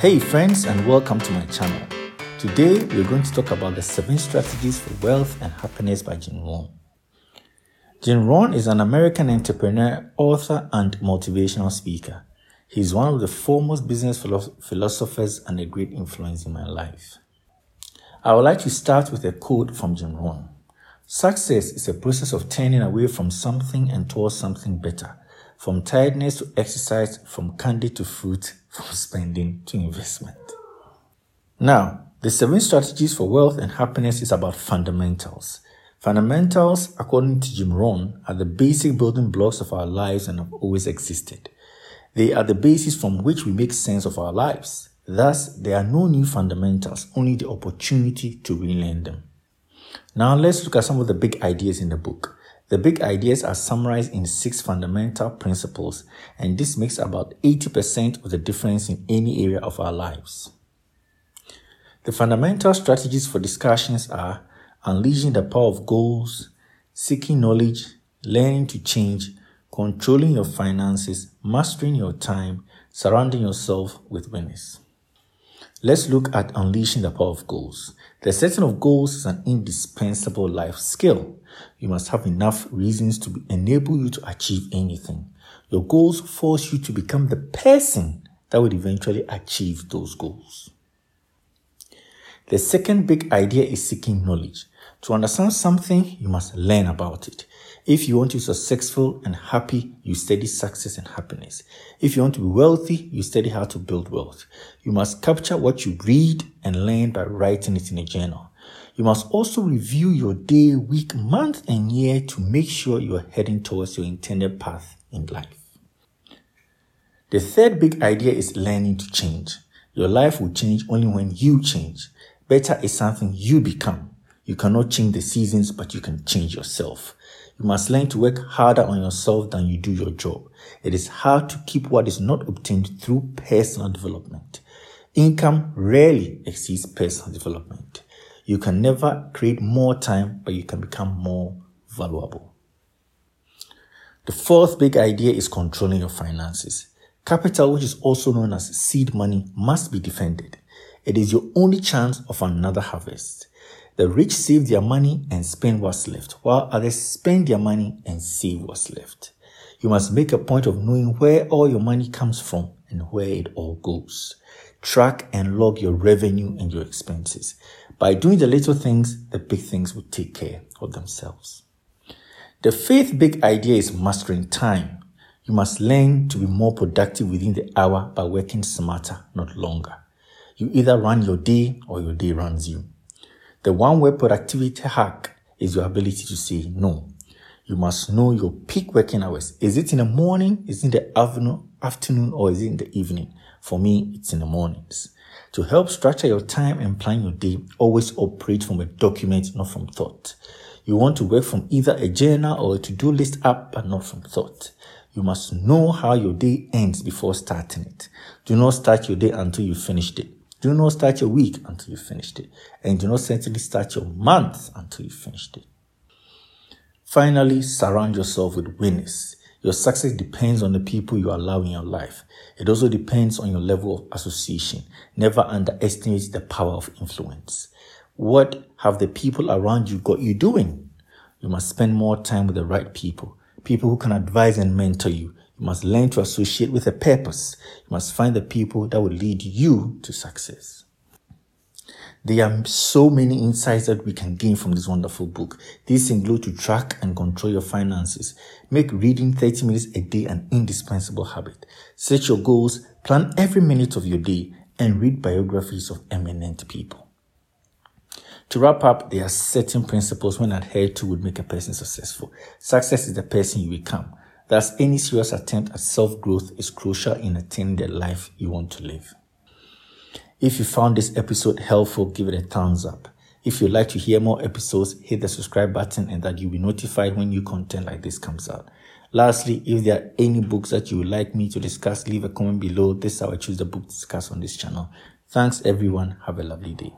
Hey, friends, and welcome to my channel. Today, we're going to talk about the seven strategies for wealth and happiness by Jim Rohn. Jim Rohn is an American entrepreneur, author, and motivational speaker. He's one of the foremost business philosophers and a great influence in my life. I would like to start with a quote from Jim Rohn. Success is a process of turning away from something and towards something better, from tiredness to exercise, from candy to fruit, from spending to investment. Now, the seven strategies for wealth and happiness is about fundamentals. Fundamentals, according to Jim Rohn, are the basic building blocks of our lives and have always existed. They are the basis from which we make sense of our lives. Thus, there are no new fundamentals, only the opportunity to relearn them. Now, let's look at some of the big ideas in the book. The big ideas are summarized in six fundamental principles, and this makes about 80% of the difference in any area of our lives. The fundamental strategies for discussions are unleashing the power of goals, seeking knowledge, learning to change, controlling your finances, mastering your time, surrounding yourself with winners. Let's look at unleashing the power of goals. The setting of goals is an indispensable life skill. You must have enough reasons to enable you to achieve anything. Your goals force you to become the person that would eventually achieve those goals. The second big idea is seeking knowledge. To understand something, you must learn about it. If you want to be successful and happy, you study success and happiness. If you want to be wealthy, you study how to build wealth. You must capture what you read and learn by writing it in a journal. You must also review your day, week, month, and year to make sure you are heading towards your intended path in life. The third big idea is learning to change. Your life will change only when you change. Better is something you become. You cannot change the seasons, but you can change yourself. You must learn to work harder on yourself than you do your job. It is hard to keep what is not obtained through personal development. Income rarely exceeds personal development. You can never create more time, but you can become more valuable. The fourth big idea is controlling your finances. Capital, which is also known as seed money, must be defended. It is your only chance of another harvest. The rich save their money and spend what's left, while others spend their money and save what's left. You must make a point of knowing where all your money comes from and where it all goes. Track and log your revenue and your expenses. By doing the little things, the big things will take care of themselves. The fifth big idea is mastering time. You must learn to be more productive within the hour by working smarter, not longer. You either run your day or your day runs you. The one word productivity hack is your ability to say no. You must know your peak working hours. Is it in the morning? Is it in the afternoon or is it in the evening? For me, it's in the mornings. To help structure your time and plan your day, always operate from a document, not from thought. You want to work from either a journal or a to-do list app, but not from thought. You must know how your day ends before starting it. Do not start your day until you finished it. Do not start your week until you finished it. And do not certainly start your month until you finished it. Finally, surround yourself with winners. Your success depends on the people you allow in your life. It also depends on your level of association. Never underestimate the power of influence. What have the people around you got you doing? You must spend more time with the right people. People who can advise and mentor you. You must learn to associate with a purpose. You must find the people that will lead you to success. There are so many insights that we can gain from this wonderful book. These include to track and control your finances. Make reading 30 minutes a day an indispensable habit. Set your goals, plan every minute of your day, and read biographies of eminent people. To wrap up, there are certain principles when adhered to would make a person successful. Success is the person you become. Thus, any serious attempt at self growth is crucial in attaining the life you want to live. If you found this episode helpful, give it a thumbs up. If you'd like to hear more episodes, hit the subscribe button and that you'll be notified when new content like this comes out. Lastly, if there are any books that you would like me to discuss, leave a comment below. This is how I choose the book to discuss on this channel. Thanks everyone. Have a lovely day.